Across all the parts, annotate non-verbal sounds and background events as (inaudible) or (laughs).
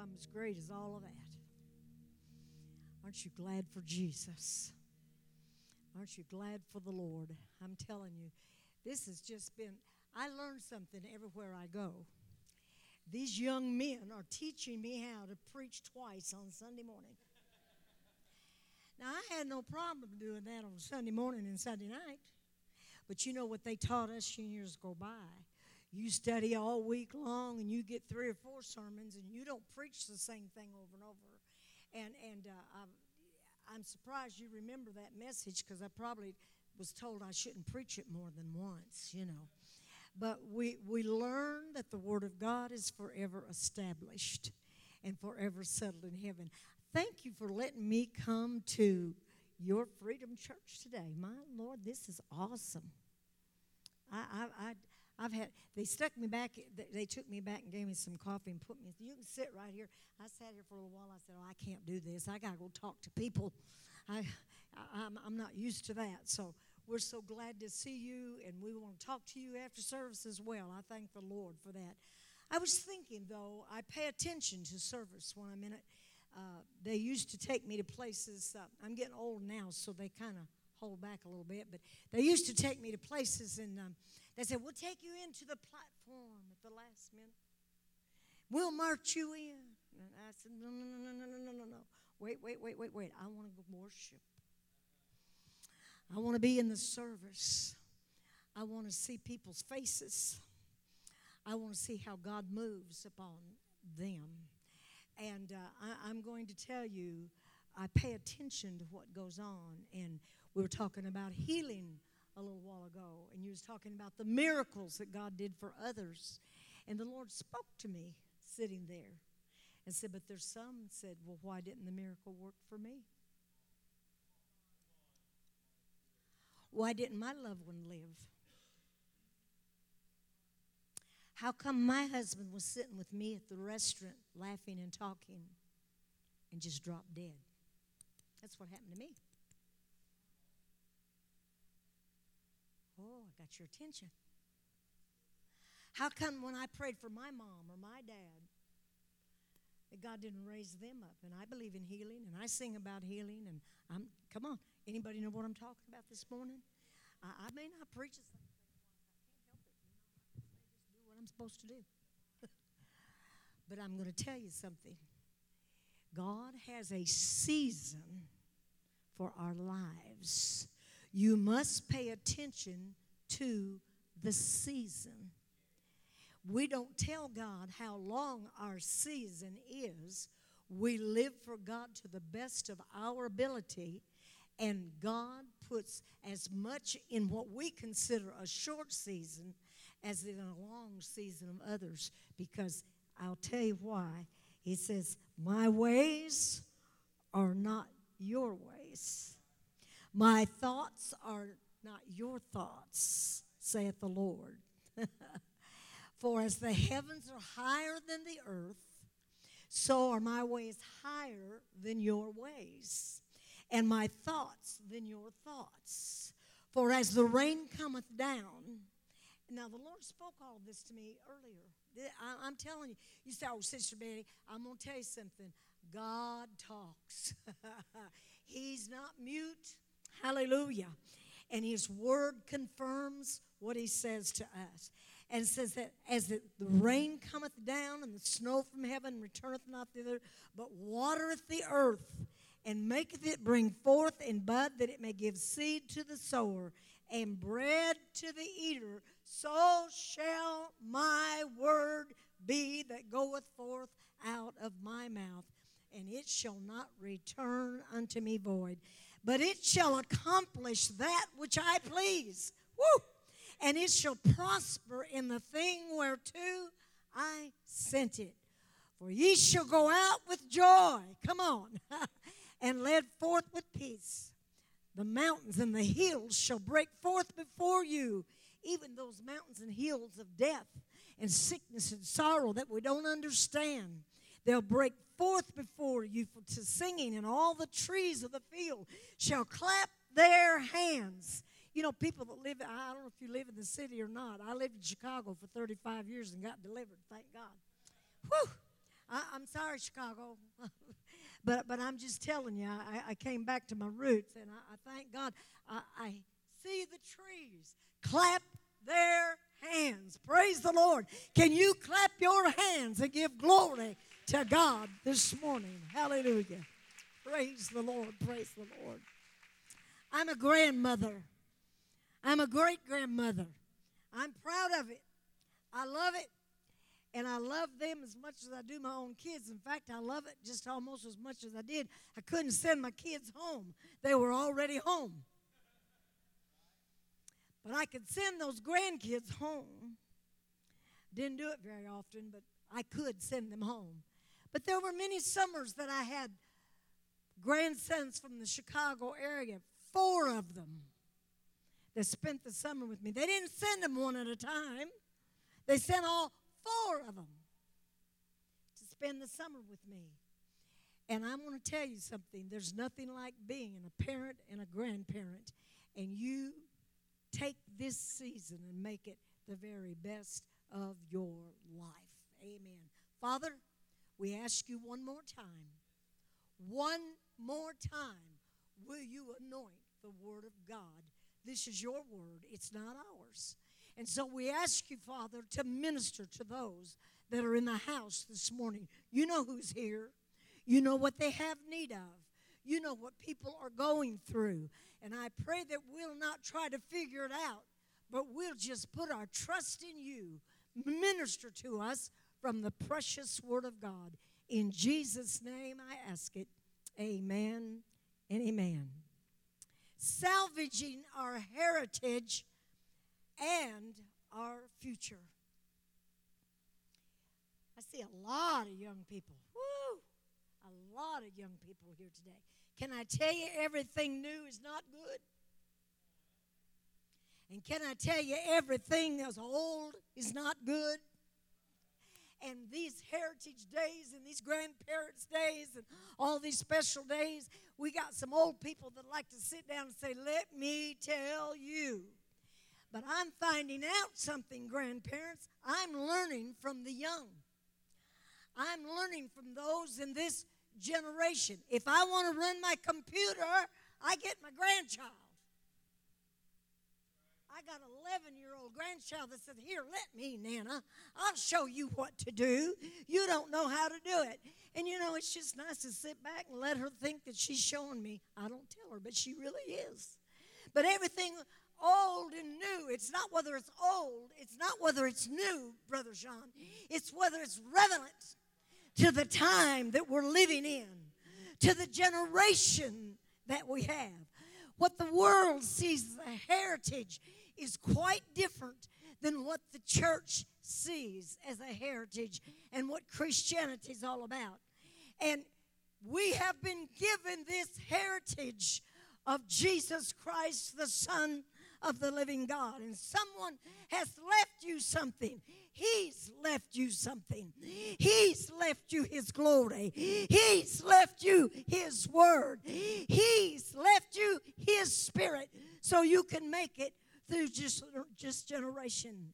I'm as great as all of that. Aren't you glad for Jesus? Aren't you glad for the Lord? I'm telling you, this has just been, I learn something everywhere I go. These young men are teaching me how to preach twice on Sunday morning. Now, I had no problem doing that on Sunday morning and Sunday night. But you know what they taught us years go by? You study all week long and you get three or four sermons and you don't preach the same thing over and over. And, and uh, I'm, I'm surprised you remember that message because I probably was told I shouldn't preach it more than once, you know. But we, we learn that the Word of God is forever established and forever settled in heaven. Thank you for letting me come to your Freedom Church today. My Lord, this is awesome. I, I, I, I've had, they stuck me back, they took me back and gave me some coffee and put me, you can sit right here. I sat here for a little while. I said, oh, I can't do this. I got to go talk to people. I, I, I'm, I'm not used to that. So we're so glad to see you, and we want to talk to you after service as well. I thank the Lord for that. I was thinking, though, I pay attention to service when I'm in it. Uh, they used to take me to places. Uh, I'm getting old now, so they kind of hold back a little bit. But they used to take me to places, and um, they said, "We'll take you into the platform at the last minute. We'll march you in." And I said, "No, no, no, no, no, no, no, no. Wait, wait, wait, wait, wait. I want to go worship. I want to be in the service. I want to see people's faces. I want to see how God moves upon them." And uh, I, I'm going to tell you, I pay attention to what goes on. And we were talking about healing a little while ago, and you was talking about the miracles that God did for others. And the Lord spoke to me sitting there and said, But there's some said, Well, why didn't the miracle work for me? Why didn't my loved one live? How come my husband was sitting with me at the restaurant laughing and talking and just dropped dead? That's what happened to me. Oh, I got your attention. How come when I prayed for my mom or my dad, that God didn't raise them up? And I believe in healing, and I sing about healing, and I'm come on. Anybody know what I'm talking about this morning? I, may not preach. I may not preach a I'm supposed to do. (laughs) but I'm going to tell you something. God has a season for our lives. You must pay attention to the season. We don't tell God how long our season is. We live for God to the best of our ability, and God puts as much in what we consider a short season as in a long season of others because I'll tell you why. He says, My ways are not your ways, my thoughts are not your thoughts, saith the Lord. (laughs) For as the heavens are higher than the earth, so are my ways higher than your ways, and my thoughts than your thoughts. For as the rain cometh down, now, the Lord spoke all this to me earlier. I, am telling you. You say, oh, Sister Betty, I'm going to tell you something. God talks. (laughs) He's not mute. Hallelujah. And His word confirms what He says to us. And says that as the, rain cometh down and the snow from heaven returneth not thither, but watereth the earth and maketh it bring forth in bud that it may give seed to the sower and bread to the eater, so shall my word be that goeth forth out of my mouth. And it shall not return unto me void, but it shall accomplish that which I please. Woo! And it shall prosper in the thing whereto I sent it. For ye shall go out with joy, come on, (laughs) and led forth with peace. The mountains and the hills shall break forth before you, even those mountains and hills of death and sickness and sorrow that we don't understand. They'll break forth before you to singing, and all the trees of the field shall clap their hands. You know, people that live, I don't know if you live in the city or not. I lived in Chicago for 35 years and got delivered, thank God. Whew! I, am I'm sorry, Chicago. (laughs) but, but I'm just telling you, I, I came back to my roots, and I, I thank God. I, I see the trees clap their hands. Praise the Lord. Can you clap your hands and give glory to God this morning? Hallelujah. Praise the Lord. Praise the Lord. I'm a grandmother. I'm a great grandmother. I'm proud of it. I love it. And I love them as much as I do my own kids. In fact, I love it just almost as much as I did. I couldn't send my kids home, they were already home. But I could send those grandkids home. Didn't do it very often, but I could send them home. But there were many summers that I had grandsons from the Chicago area, four of them, that spent the summer with me. They didn't send them one at a time, they sent all four of them to spend the summer with me. And I'm going to tell you something there's nothing like being a parent and a grandparent, and you take this season and make it the very best of your life. Amen. Father, we ask you one more time, one more time, will you anoint the Word of God? This is your word, it's not ours. And so we ask you, Father, to minister to those that are in the house this morning. You know who's here, you know what they have need of, you know what people are going through. And I pray that we'll not try to figure it out, but we'll just put our trust in you. Minister to us from the precious Word of God. In Jesus' name I ask it. Amen and amen. Salvaging our heritage and our future. I see a lot of young people. Woo! A lot of young people here today. Can I tell you everything new is not good? And can I tell you everything that's old is not good? And these heritage days and these grandparents' days and all these special days, we got some old people that like to sit down and say, Let me tell you. But I'm finding out something, grandparents. I'm learning from the young. I'm learning from those in this generation. If I want to run my computer, I get my grandchild. I got an 11 year old grandchild that said, Here, let me, Nana. I'll show you what to do. You don't know how to do it. And you know, it's just nice to sit back and let her think that she's showing me. I don't tell her, but she really is. But everything old and new, it's not whether it's old, it's not whether it's new, Brother Sean, it's whether it's relevant to the time that we're living in, to the generation that we have. What the world sees as a heritage is quite different than what the church sees as a heritage and what Christianity is all about. And we have been given this heritage of Jesus Christ, the Son of the living God. And someone has left you something. He's left you something. He's left you His glory. He's left you His word. He's left you His spirit so you can make it through just, just generation.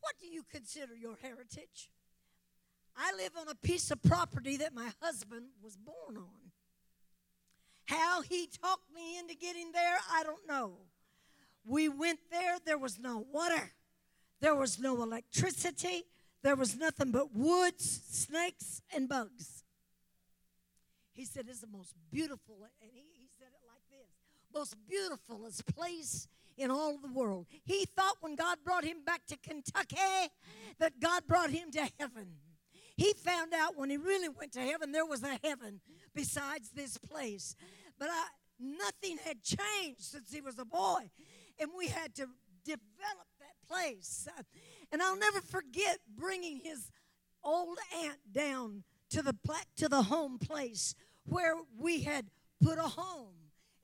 What do you consider your heritage? I live on a piece of property that my husband was born on. How he talked me into getting there, I don't know. We went there, there was no water, there was no electricity, there was nothing but woods, snakes, and bugs. He said, It's the most beautiful, and he, he said it like this most beautifulest place in all the world. He thought when God brought him back to Kentucky that God brought him to heaven. He found out when he really went to heaven there was a heaven besides this place. But I, nothing had changed since he was a boy, and we had to develop that place. Uh, and I'll never forget bringing his old aunt down to the to the home place where we had put a home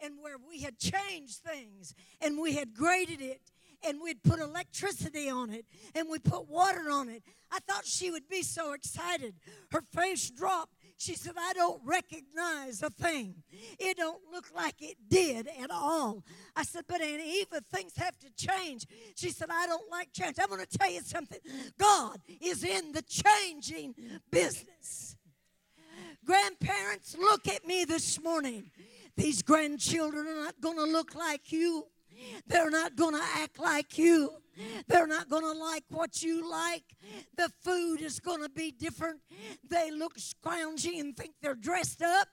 and where we had changed things and we had graded it and we'd put electricity on it and we put water on it. I thought she would be so excited. Her face dropped. She said, I don't recognize a thing. It don't look like it did at all. I said, but Aunt Eva, things have to change. She said, I don't like change. I'm going to tell you something. God is in the changing business. Grandparents, look at me this morning. These grandchildren are not going to look like you. They're not going to act like you. They're not going to like what you like. The food is going to be different. They look scroungy and think they're dressed up.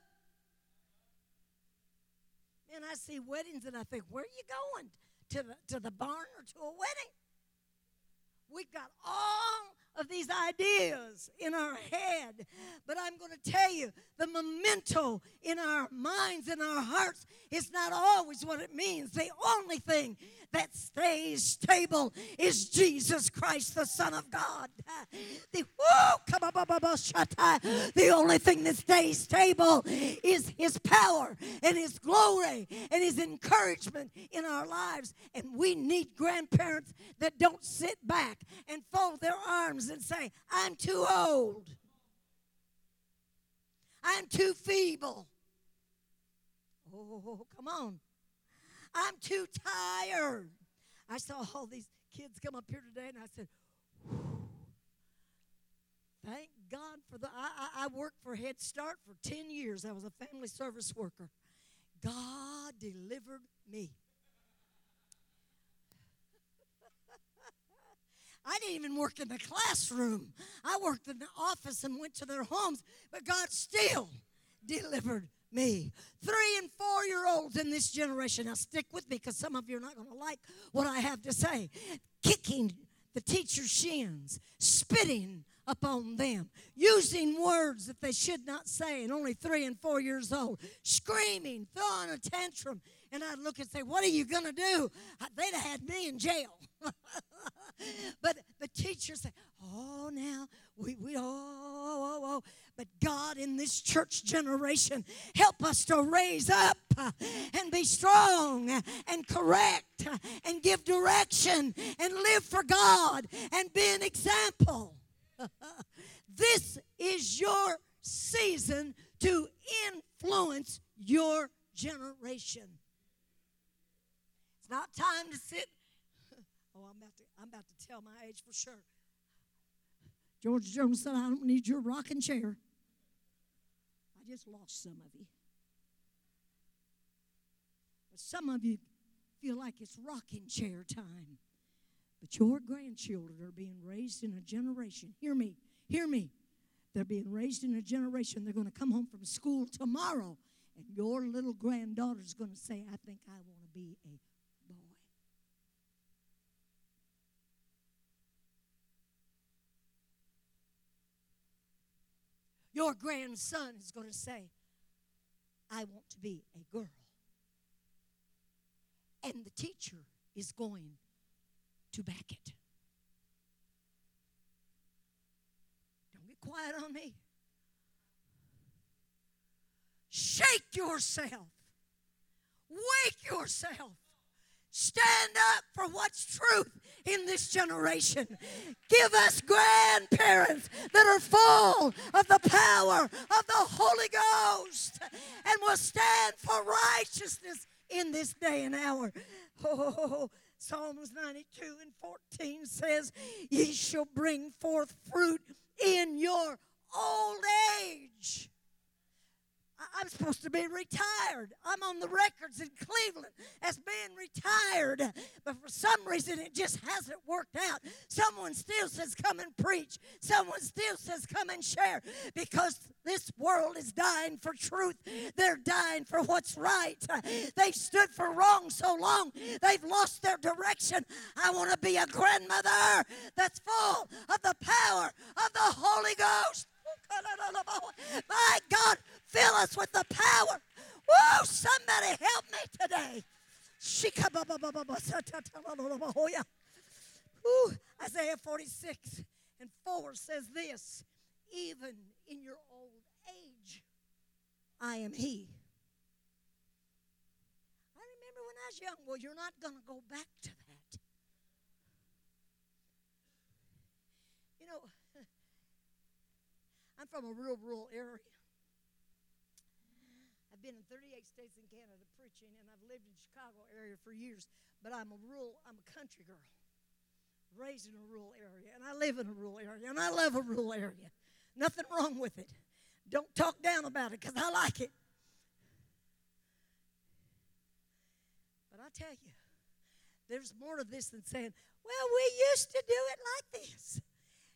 And I see weddings and I think, where are you going? To the, to the barn or to a wedding? We've got all of these ideas in our head. But I'm going to tell you the memento in our minds and our hearts is not always what it means. The only thing that stays stable is Jesus Christ, the Son of God. The, the only thing that stays stable is His power and His glory and His encouragement in our lives. And we need grandparents that don't sit back and fold their arms and say, I'm too old. I'm too feeble. Oh, come on. I'm too tired. I saw all these kids come up here today, and I said, Thank God for the. I, I, I worked for Head Start for 10 years. I was a family service worker. God delivered me. I didn't even work in the classroom. I worked in the office and went to their homes, but God still delivered me. Three and four year olds in this generation. Now, stick with me because some of you are not going to like what I have to say. Kicking the teacher's shins, spitting upon them, using words that they should not say, and only three and four years old, screaming, throwing a tantrum. And I'd look and say, What are you going to do? They'd have had me in jail. (laughs) but the teacher said, Oh, now, we, we, oh, oh, oh, oh, but God in this church generation, help us to raise up uh, and be strong uh, and correct uh, and give direction and live for God and be an example. (laughs) this is your season to influence your generation. Not time to sit. (laughs) Oh, I'm about to, I'm about to tell my age for sure. George Jones said, I don't need your rocking chair. I just lost some of you. But some of you feel like it's rocking chair time. But your grandchildren are being raised in a generation. Hear me, hear me. They're being raised in a generation. They're going to come home from school tomorrow, and your little granddaughter's going to say, I think I want to be a Your grandson is going to say, I want to be a girl. And the teacher is going to back it. Don't get quiet on me. Shake yourself. Wake yourself. Stand up for what's truth in this generation. Give us grandparents that are full of the power of the Holy Ghost and will stand for righteousness in this day and hour. Oh, Psalms 92 and 14 says, Ye shall bring forth fruit in your old age. I'm supposed to be retired. I'm on the records in Cleveland as being retired. But for some reason, it just hasn't worked out. Someone still says, Come and preach. Someone still says, Come and share. Because this world is dying for truth. They're dying for what's right. They've stood for wrong so long, they've lost their direction. I want to be a grandmother that's full of the power of the Holy Ghost. Us with the power. Whoa, somebody help me today. Ooh, Isaiah 46 and 4 says this Even in your old age, I am He. I remember when I was young. Well, you're not going to go back to that. You know, (laughs) I'm from a real rural area. I've been in 38 states in Canada preaching, and I've lived in the Chicago area for years. But I'm a rural, I'm a country girl, raised in a rural area, and I live in a rural area, and I love a rural area. Nothing wrong with it. Don't talk down about it because I like it. But I tell you, there's more to this than saying, well, we used to do it like this,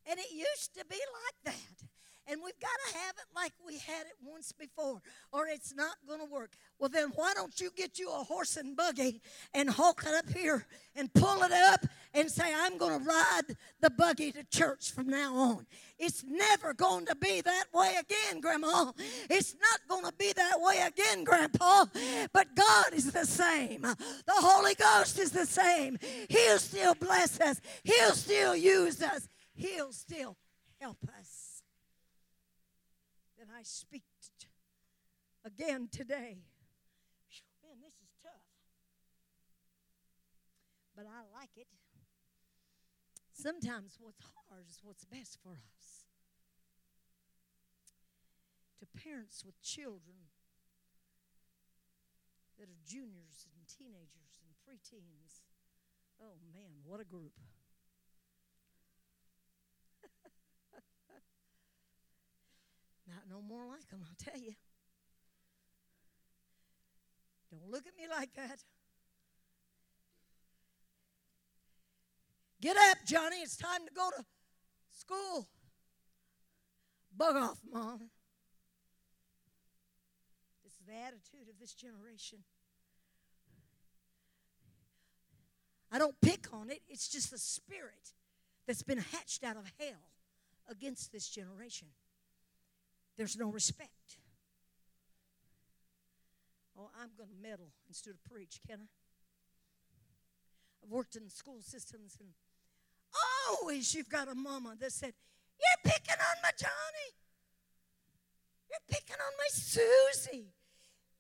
and it used to be like that and we've got to have it like we had it once before, or it's not going to work. Well, then why don't you get you a horse and buggy and hulk it up here and pull it up and say, I'm going to ride the buggy to church from now on? It's never going to be that way again, Grandma. It's not going to be that way again, Grandpa. But God is the same. The Holy Ghost is the same. He'll still bless us, He'll still use us, He'll still help us. I speak t- again today. Man, this is tough. But I like it. Sometimes what's hard is what's best for us. To parents with children that are juniors and teenagers and preteens. Oh man, what a group. Not no more like them, I'll tell you. Don't look at me like that. Get up, Johnny. It's time to go to school. Bug off, Mom. This is the attitude of this generation. I don't pick on it, it's just the spirit that's been hatched out of hell against this generation there's no respect. Oh, I'm going to meddle instead of preach, can I? I've worked in school systems, and always you've got a mama that said, You're picking on my Johnny. You're picking on my Susie.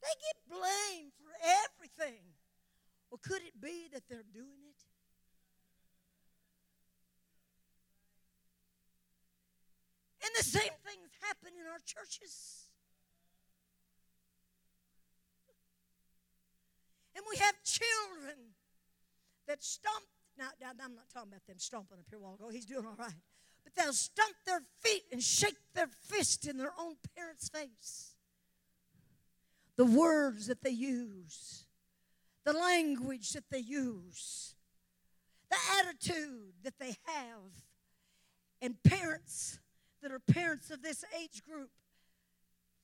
They get blamed for everything. Well, could it be that they're doing it? And the same things happen in our churches. And we have children that stomp. Now, now, I'm not talking about them stomping up here a while ago. He's doing all right. But they'll stomp their feet and shake their fist in their own parents' face. The words that they use, the language that they use, the attitude that they have. And parents that are parents of this age group.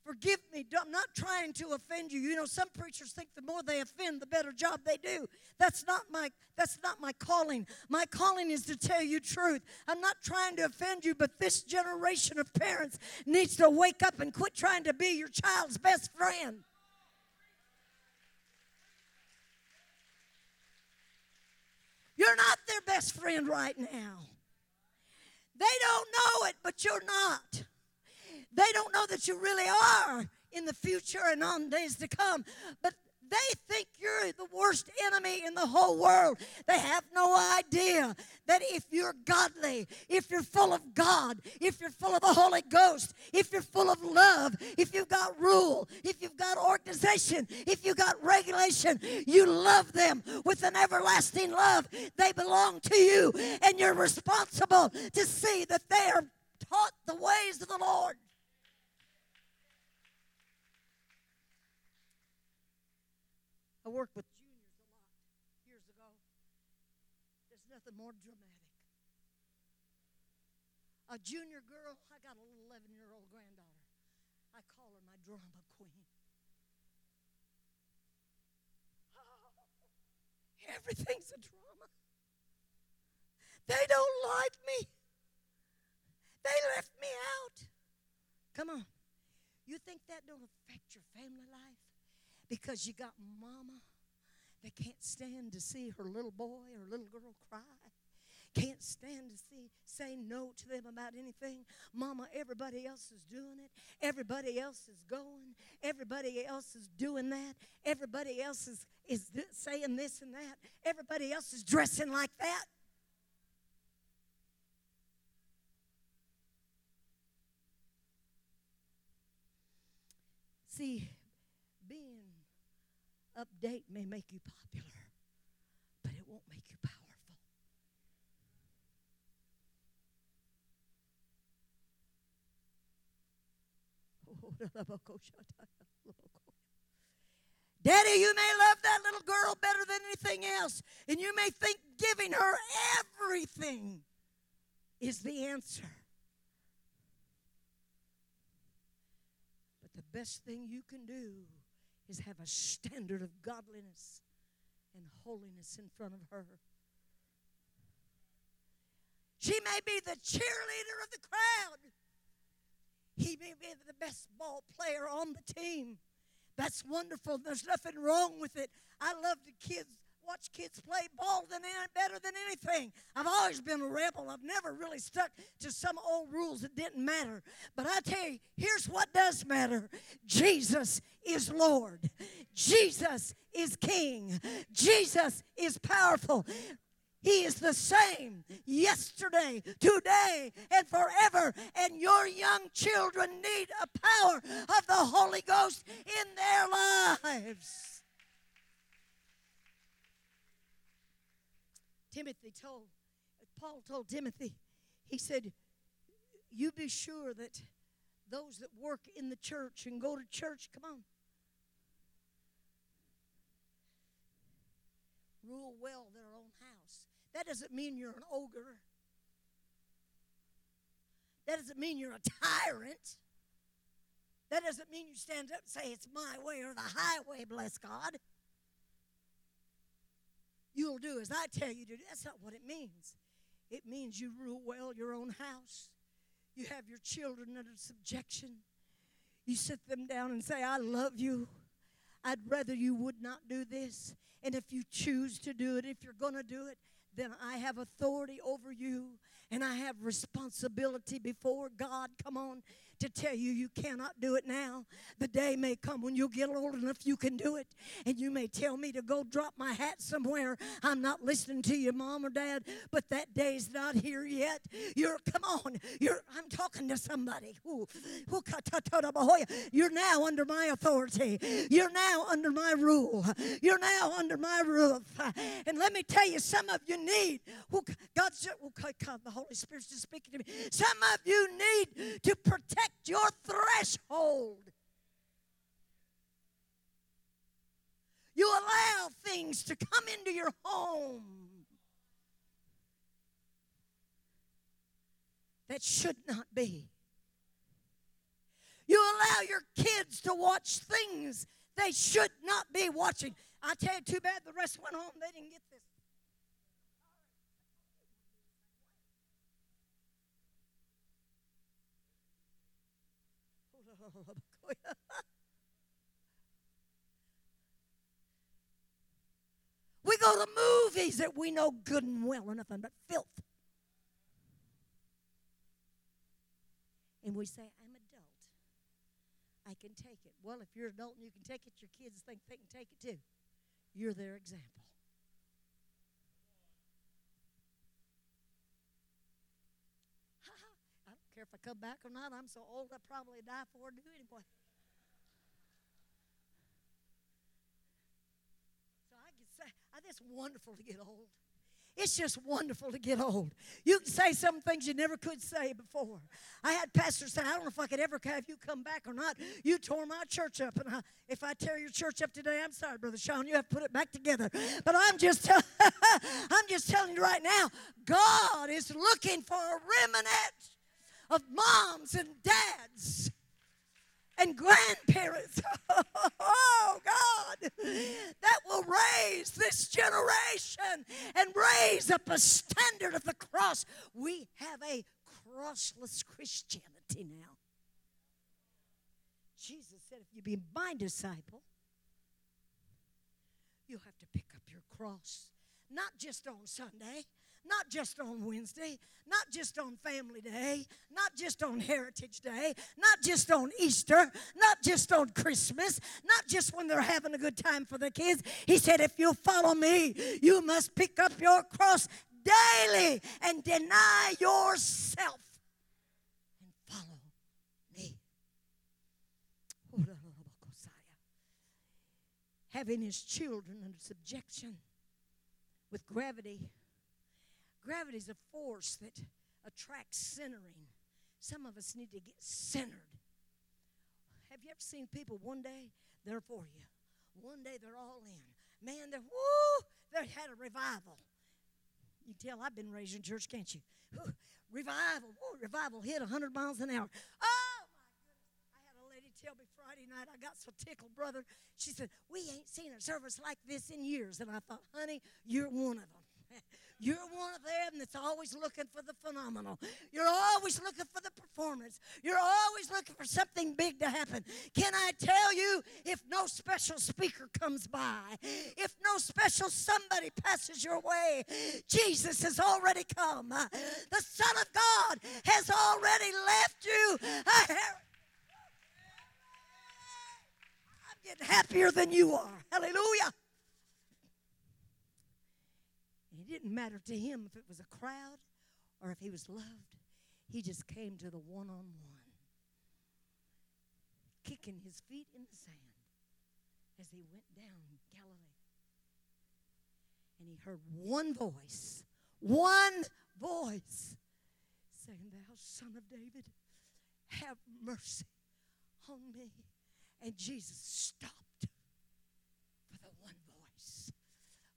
Forgive me. I'm not trying to offend you. You know, some preachers think the more they offend, the better job they do. That's not my that's not my calling. My calling is to tell you truth. I'm not trying to offend you, but this generation of parents needs to wake up and quit trying to be your child's best friend. You're not their best friend right now. They don't know it, but you're not. They don't know that you really are in the future and on days to come. But they think you're the worst enemy in the whole world. They have no idea that if you're godly, if you're full of God, if you're full of the Holy Ghost, if you're full of love, if you've got rule, if you've got organization, if you've got regulation, you love them with an everlasting love. They belong to you, and you're responsible to see that they are taught the ways of the Lord. I worked with juniors a lot years ago. There's nothing more dramatic. A junior girl, I got a little 11 year old granddaughter. I call her my drama queen. Oh, everything's a drama. They don't like me. They left me out. Come on. You think that don't affect your family life? Because you got mama that can't stand to see her little boy or little girl cry. Can't stand to see say no to them about anything. Mama everybody else is doing it. Everybody else is going. Everybody else is doing that. Everybody else is is saying this and that. Everybody else is dressing like that. See update may make you popular, but it won't make you powerful. (laughs) Daddy, you may love that little girl better than anything else, and you may think giving her everything is the answer. But the best thing you can do is have a standard of godliness and holiness in front of her. She may be the cheerleader of the crowd. He may be the best ball player on the team. That's wonderful. There's nothing wrong with it. I love the kids watch kids play ball than any, better than anything. I've always been a rebel. I've never really stuck to some old rules that didn't matter. But I tell you, here's what does matter. Jesus is Lord. Jesus is King. Jesus is powerful. He is the same yesterday, today, and forever. And your young children need a power of the Holy Ghost in their lives. Timothy told, Paul told Timothy, he said, You be sure that those that work in the church and go to church, come on, rule well their own house. That doesn't mean you're an ogre. That doesn't mean you're a tyrant. That doesn't mean you stand up and say it's my way or the highway, bless God. You'll do as I tell you to do. That's not what it means. It means you rule well your own house. You have your children under subjection. You sit them down and say, I love you. I'd rather you would not do this. And if you choose to do it, if you're going to do it, then I have authority over you and I have responsibility before God. Come on to tell you you cannot do it now. The day may come when you'll get old enough you can do it. And you may tell me to go drop my hat somewhere. I'm not listening to you, mom or dad, but that day's not here yet. You're, come on, you're, I'm talking to somebody. You're now under my authority. You're now under my rule. You're now under my roof. And let me tell you, some of you need, God's, God, the Holy Spirit's just speaking to me. Some of you need to protect your threshold. You allow things to come into your home that should not be. You allow your kids to watch things they should not be watching. I tell you, too bad the rest went home. They didn't get this. (laughs) we go to movies that we know good and well are nothing but filth. And we say, I'm adult. I can take it. Well, if you're adult and you can take it, your kids think they can take it too. You're their example. Care if I come back or not. I'm so old I probably die before I do anyway. So I can say, it's wonderful to get old. It's just wonderful to get old. You can say some things you never could say before. I had pastors say, I don't know if I could ever have you come back or not. You tore my church up. And I, if I tear your church up today, I'm sorry, Brother Sean. You have to put it back together. But I'm just, (laughs) I'm just telling you right now, God is looking for a remnant of moms and dads and grandparents. (laughs) oh, God, that will raise this generation and raise up a standard of the cross. We have a crossless Christianity now. Jesus said, if you be my disciple, you have to pick up your cross, not just on Sunday not just on Wednesday, not just on Family Day, not just on Heritage Day, not just on Easter, not just on Christmas, not just when they're having a good time for the kids. He said, If you'll follow me, you must pick up your cross daily and deny yourself and follow me. having his children under subjection with gravity. Gravity is a force that attracts centering. Some of us need to get centered. Have you ever seen people one day they're for you, one day they're all in. Man, they're woo, they had a revival. You can tell I've been raised in church, can't you? Revival, revival hit 100 miles an hour. Oh my goodness! I had a lady tell me Friday night. I got so tickled, brother. She said, "We ain't seen a service like this in years." And I thought, honey, you're one of them. (laughs) You're one of them that's always looking for the phenomenal. You're always looking for the performance. You're always looking for something big to happen. Can I tell you, if no special speaker comes by, if no special somebody passes your way, Jesus has already come. Uh, the Son of God has already left you. I'm getting happier than you are. Hallelujah. Didn't matter to him if it was a crowd or if he was loved. He just came to the one on one, kicking his feet in the sand as he went down Galilee. And he heard one voice, one voice saying, Thou son of David, have mercy on me. And Jesus stopped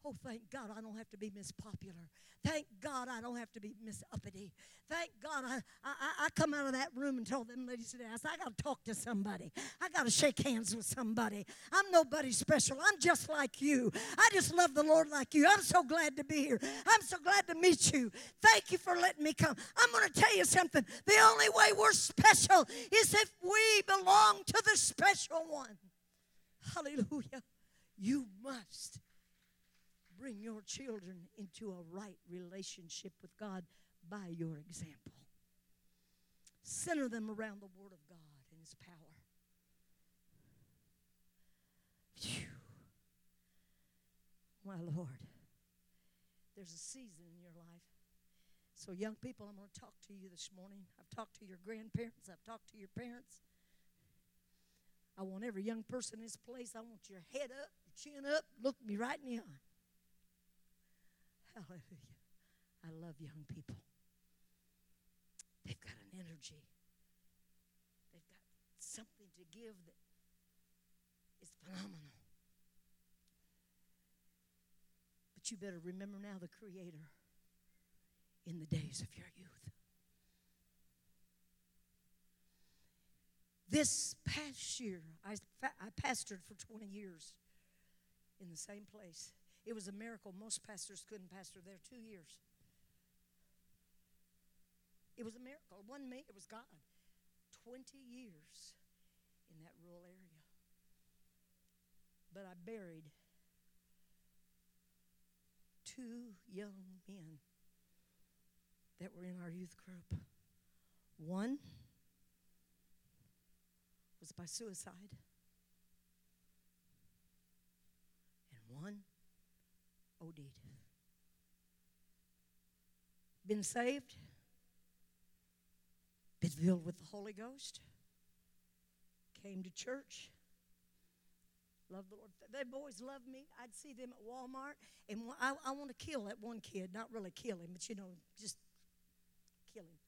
Oh, thank God I don't have to be Miss Popular. Thank God I don't have to be Miss Uppity. Thank God I, I, I come out of that room and told them ladies I said, I got to talk to somebody. I got to shake hands with somebody. I'm nobody special. I'm just like you. I just love the Lord like you. I'm so glad to be here. I'm so glad to meet you. Thank you for letting me come. I'm going to tell you something. The only way we're special is if we belong to the special one. Hallelujah. You must bring your children into a right relationship with God by your example. Center them around the Word of God and His power. Phew. My Lord, there's a season in your life. So, young people, I'm going to talk to you this morning. I've talked to your grandparents, I've talked to your parents. I want every young person in this place, I want your head up, your chin up, look me right in the eye. Hallelujah. I love young people. They've got an energy. They've got something to give that is phenomenal. But you better remember now the Creator in the days of your youth. This past year, I, I pastored for 20 years in the same place. It was a miracle. Most pastors couldn't pastor there two years. It was a miracle. It wasn't me, it was God. 20 years in that rural area. But I buried two young men that were in our youth group. One was by suicide, and one Oh, OD'd. Been saved, been filled with the Holy Ghost, came to church. Love the Lord. They boys love me. I'd see them at Walmart, and I, I want to kill that one kid. Not really kill him, but you know, just kill him.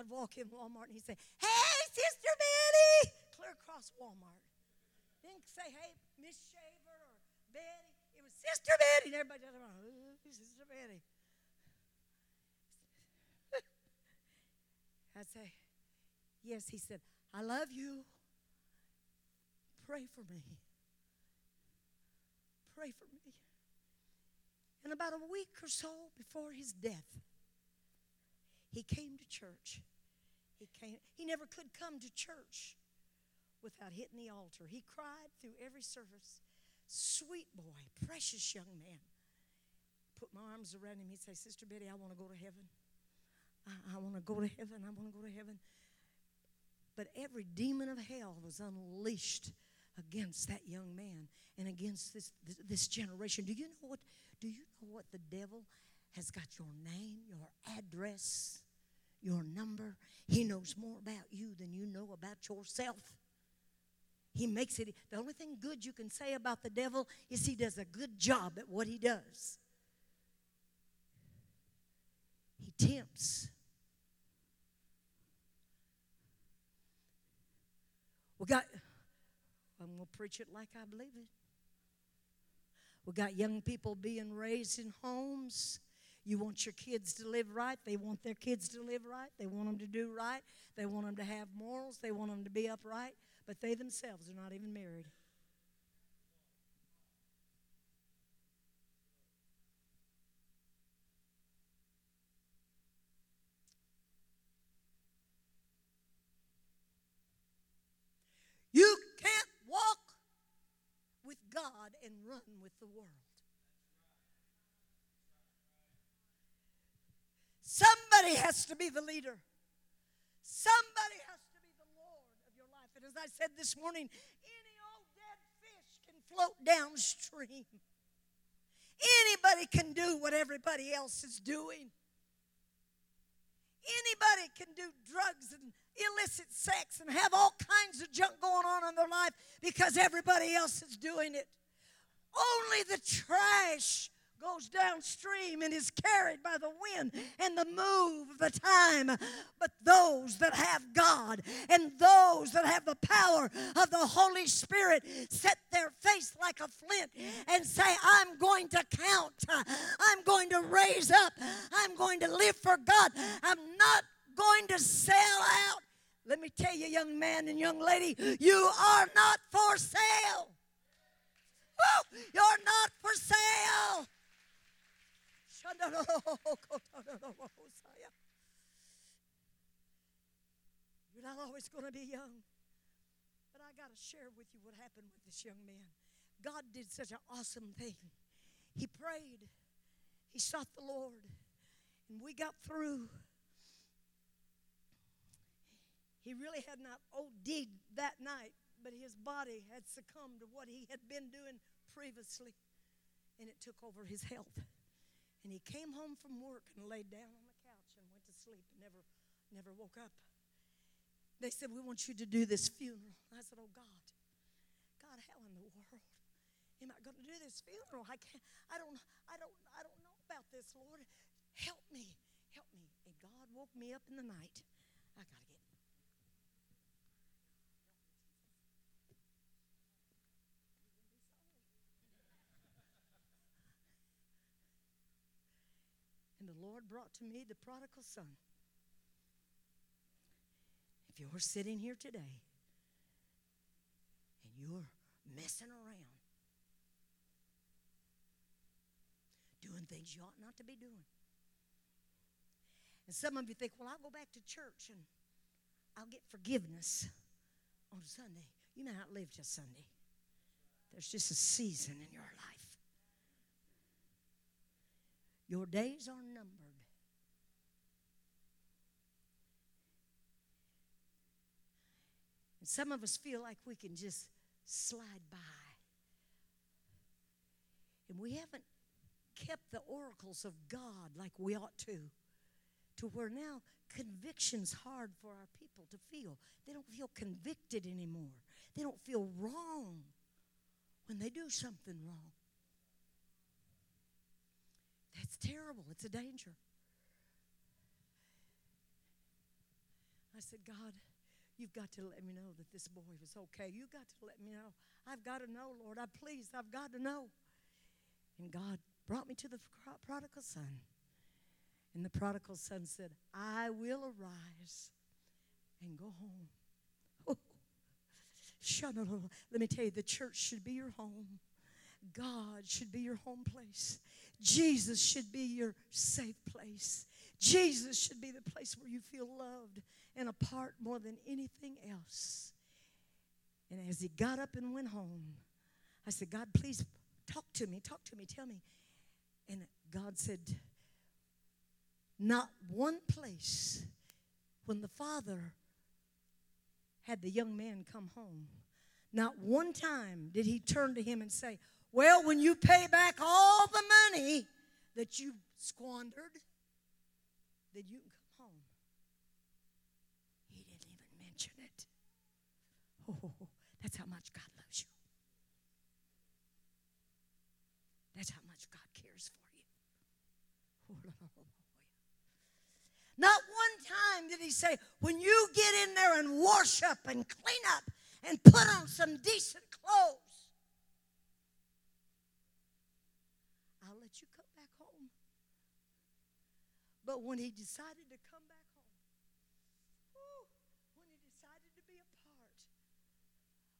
I'd walk in Walmart and he'd say, Hey, Sister Betty! Clear across Walmart. Then say, Hey, Miss Shaver or Betty. Sister Betty. And everybody oh, Sister Betty. (laughs) I'd say, Yes, he said, I love you. Pray for me. Pray for me. And about a week or so before his death, he came to church. He came, he never could come to church without hitting the altar. He cried through every service. Sweet boy, precious young man. Put my arms around him. He'd say, Sister Betty, I want to go to heaven. I, I want to go to heaven. I want to go to heaven. But every demon of hell was unleashed against that young man and against this, this, this generation. Do you know what? Do you know what the devil has got your name, your address, your number? He knows more about you than you know about yourself. He makes it, the only thing good you can say about the devil is he does a good job at what he does. He tempts. We got, I'm going to preach it like I believe it. We got young people being raised in homes. You want your kids to live right. They want their kids to live right. They want them to do right. They want them to have morals. They want them to be upright. But they themselves are not even married. You can't walk with God and run with the world. Somebody has to be the leader. Somebody has to be the Lord of your life. And as I said this morning, any old dead fish can float downstream. Anybody can do what everybody else is doing. Anybody can do drugs and illicit sex and have all kinds of junk going on in their life because everybody else is doing it. Only the trash goes downstream and is carried by the wind and the move of the time. But those that have God and those that have the power of the Holy Spirit set their face like a flint and say, I'm going to count. I'm going to raise up. I'm going to live for God. I'm not going to sell out. Let me tell you, young man and young lady, you are not for sale. You're not for sale. You're not always going to be young. But I got to share with you what happened with this young man. God did such an awesome thing. He prayed, he sought the Lord, and we got through. He really had not OD'd that night, but his body had succumbed to what he had been doing previously, and it took over his health. And he came home from work and laid down on the couch and went to sleep and never, never woke up. They said, We want you to do this funeral. I said, Oh God, God, how in the world am I going to do this funeral? I can't, I don't, I don't, I don't know about this, Lord. Help me, help me. And God woke me up in the night. I got to get Lord brought to me the prodigal son. If you're sitting here today and you're messing around, doing things you ought not to be doing, and some of you think, well, I'll go back to church and I'll get forgiveness on Sunday. You may not live just Sunday. There's just a season in your life. Your days are numbered. And some of us feel like we can just slide by. And we haven't kept the oracles of God like we ought to. To where now conviction's hard for our people to feel. They don't feel convicted anymore. They don't feel wrong when they do something wrong. That's terrible. It's a danger. I said, God, you've got to let me know that this boy was okay. You've got to let me know. I've got to know, Lord. I please, I've got to know. And God brought me to the prodigal son. And the prodigal son said, I will arise and go home. Oh, let me tell you, the church should be your home. God should be your home place. Jesus should be your safe place. Jesus should be the place where you feel loved and apart more than anything else. And as he got up and went home, I said, God, please talk to me, talk to me, tell me. And God said, Not one place when the father had the young man come home, not one time did he turn to him and say, well, when you pay back all the money that you squandered, then you can come home. He didn't even mention it. Oh, that's how much God loves you. That's how much God cares for you. Oh, Not one time did he say, when you get in there and wash up and clean up and put on some decent clothes But when he decided to come back home, when he decided to be a part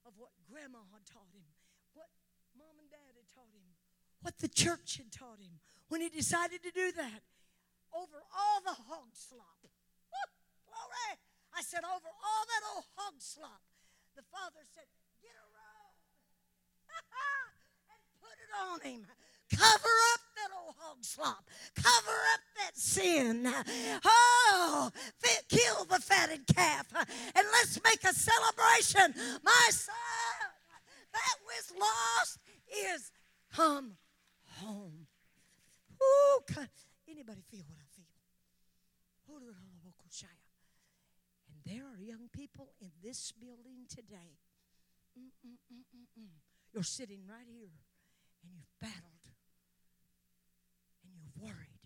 of what grandma had taught him, what mom and dad had taught him, what the church had taught him, when he decided to do that, over all the hog slop. glory! I said, over all that old hog slop. The father said, get a robe (laughs) and put it on him. Cover up that old hog slop. Cover up that sin. Oh, kill the fatted calf. And let's make a celebration. My son that was lost is come home. Ooh, Anybody feel what I feel? And there are young people in this building today. Mm-mm-mm-mm-mm. You're sitting right here and you've battled worried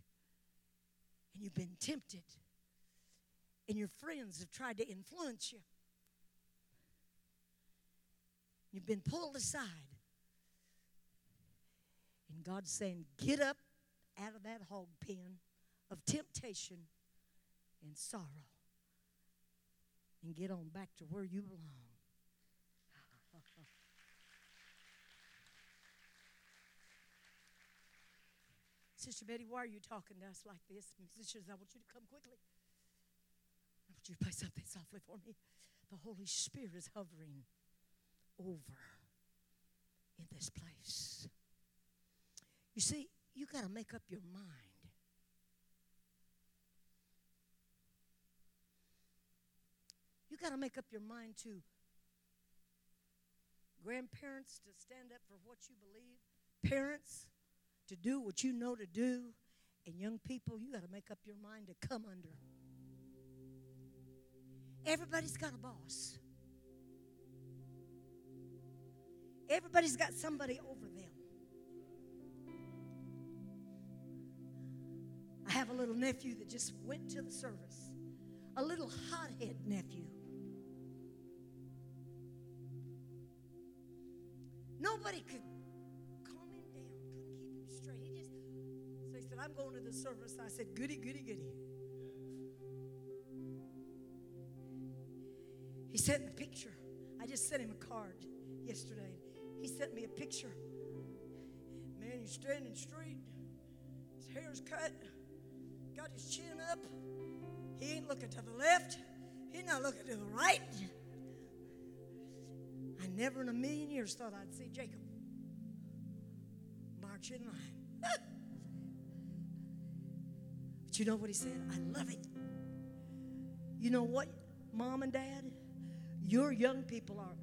and you've been tempted and your friends have tried to influence you. You've been pulled aside. And God's saying, Get up out of that hog pen of temptation and sorrow and get on back to where you belong. Sister Betty, why are you talking to us like this? Musicians, I want you to come quickly. I want you to play something softly for me. The Holy Spirit is hovering over in this place. You see, you got to make up your mind. You got to make up your mind to grandparents to stand up for what you believe, parents to do what you know to do, and young people, you got to make up your mind to come under. Everybody's got a boss. Everybody's got somebody over them. I have a little nephew that just went to the service, a little hothead nephew. Nobody could straight. He just, so he said, I'm going to the service. I said, goody, goody, goody. He sent me a picture. I just sent him a card yesterday. He sent me a picture. Man, he's standing straight. His hair's cut got his chin up. He ain't looking to the left. He's not looking to the right. I never in a million years thought I'd see Jacob line. (laughs) but you know what he said? I love it. You know what, mom and dad? Your young people are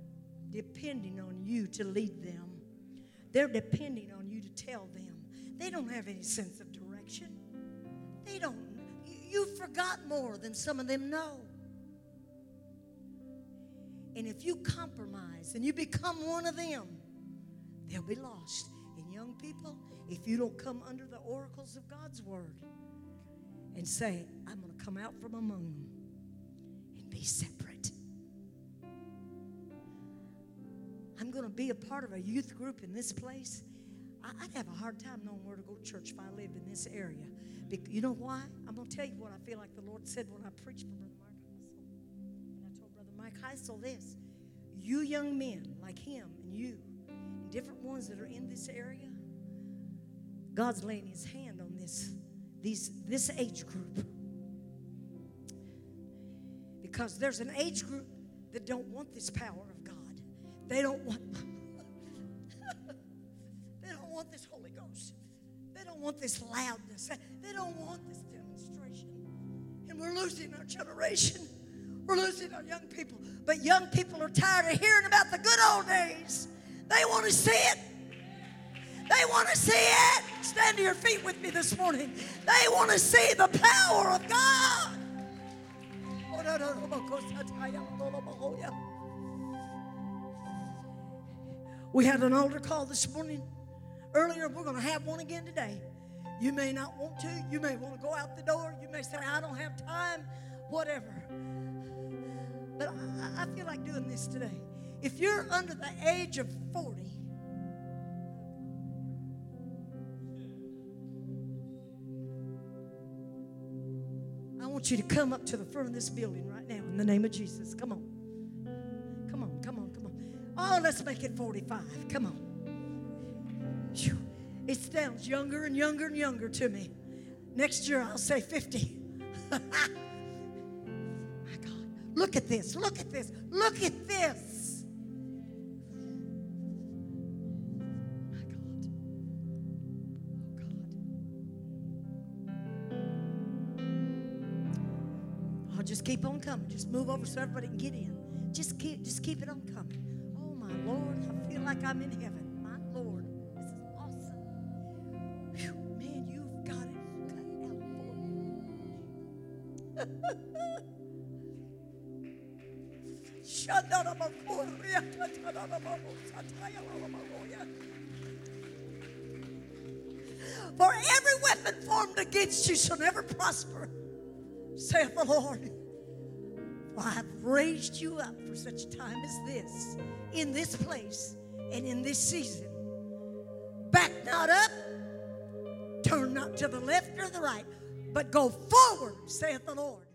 depending on you to lead them. They're depending on you to tell them. They don't have any sense of direction. They don't, you forgot more than some of them know. And if you compromise and you become one of them, they'll be lost. Young people, if you don't come under the oracles of God's word and say, I'm going to come out from among them and be separate. I'm going to be a part of a youth group in this place. I'd have a hard time knowing where to go to church if I lived in this area you know why? I'm going to tell you what I feel like the Lord said when I preached for Brother Mike Heisel. And I told Brother Mike Heisel this You young men like him and you, and different ones that are in this area, God's laying his hand on this, these, this age group. Because there's an age group that don't want this power of God. They don't want (laughs) they don't want this Holy Ghost. They don't want this loudness. They don't want this demonstration. And we're losing our generation. We're losing our young people. But young people are tired of hearing about the good old days. They want to see it. They want to see it. Stand to your feet with me this morning. They want to see the power of God. We had an altar call this morning. Earlier, we're going to have one again today. You may not want to. You may want to go out the door. You may say, I don't have time, whatever. But I, I feel like doing this today. If you're under the age of 40, want you to come up to the front of this building right now in the name of Jesus. Come on. Come on, come on, come on. Oh, let's make it 45. Come on. It sounds younger and younger and younger to me. Next year I'll say 50. (laughs) My God. Look at this. Look at this. Look at this. Just move over so everybody can get in. Just keep just keep it on coming. Oh my Lord, I feel like I'm in heaven. My Lord. This is awesome. Phew, man, you've got it cut out for me. For every weapon formed against you shall never prosper, saith the Lord. For I have raised you up for such a time as this, in this place and in this season. Back not up, turn not to the left or the right, but go forward, saith the Lord.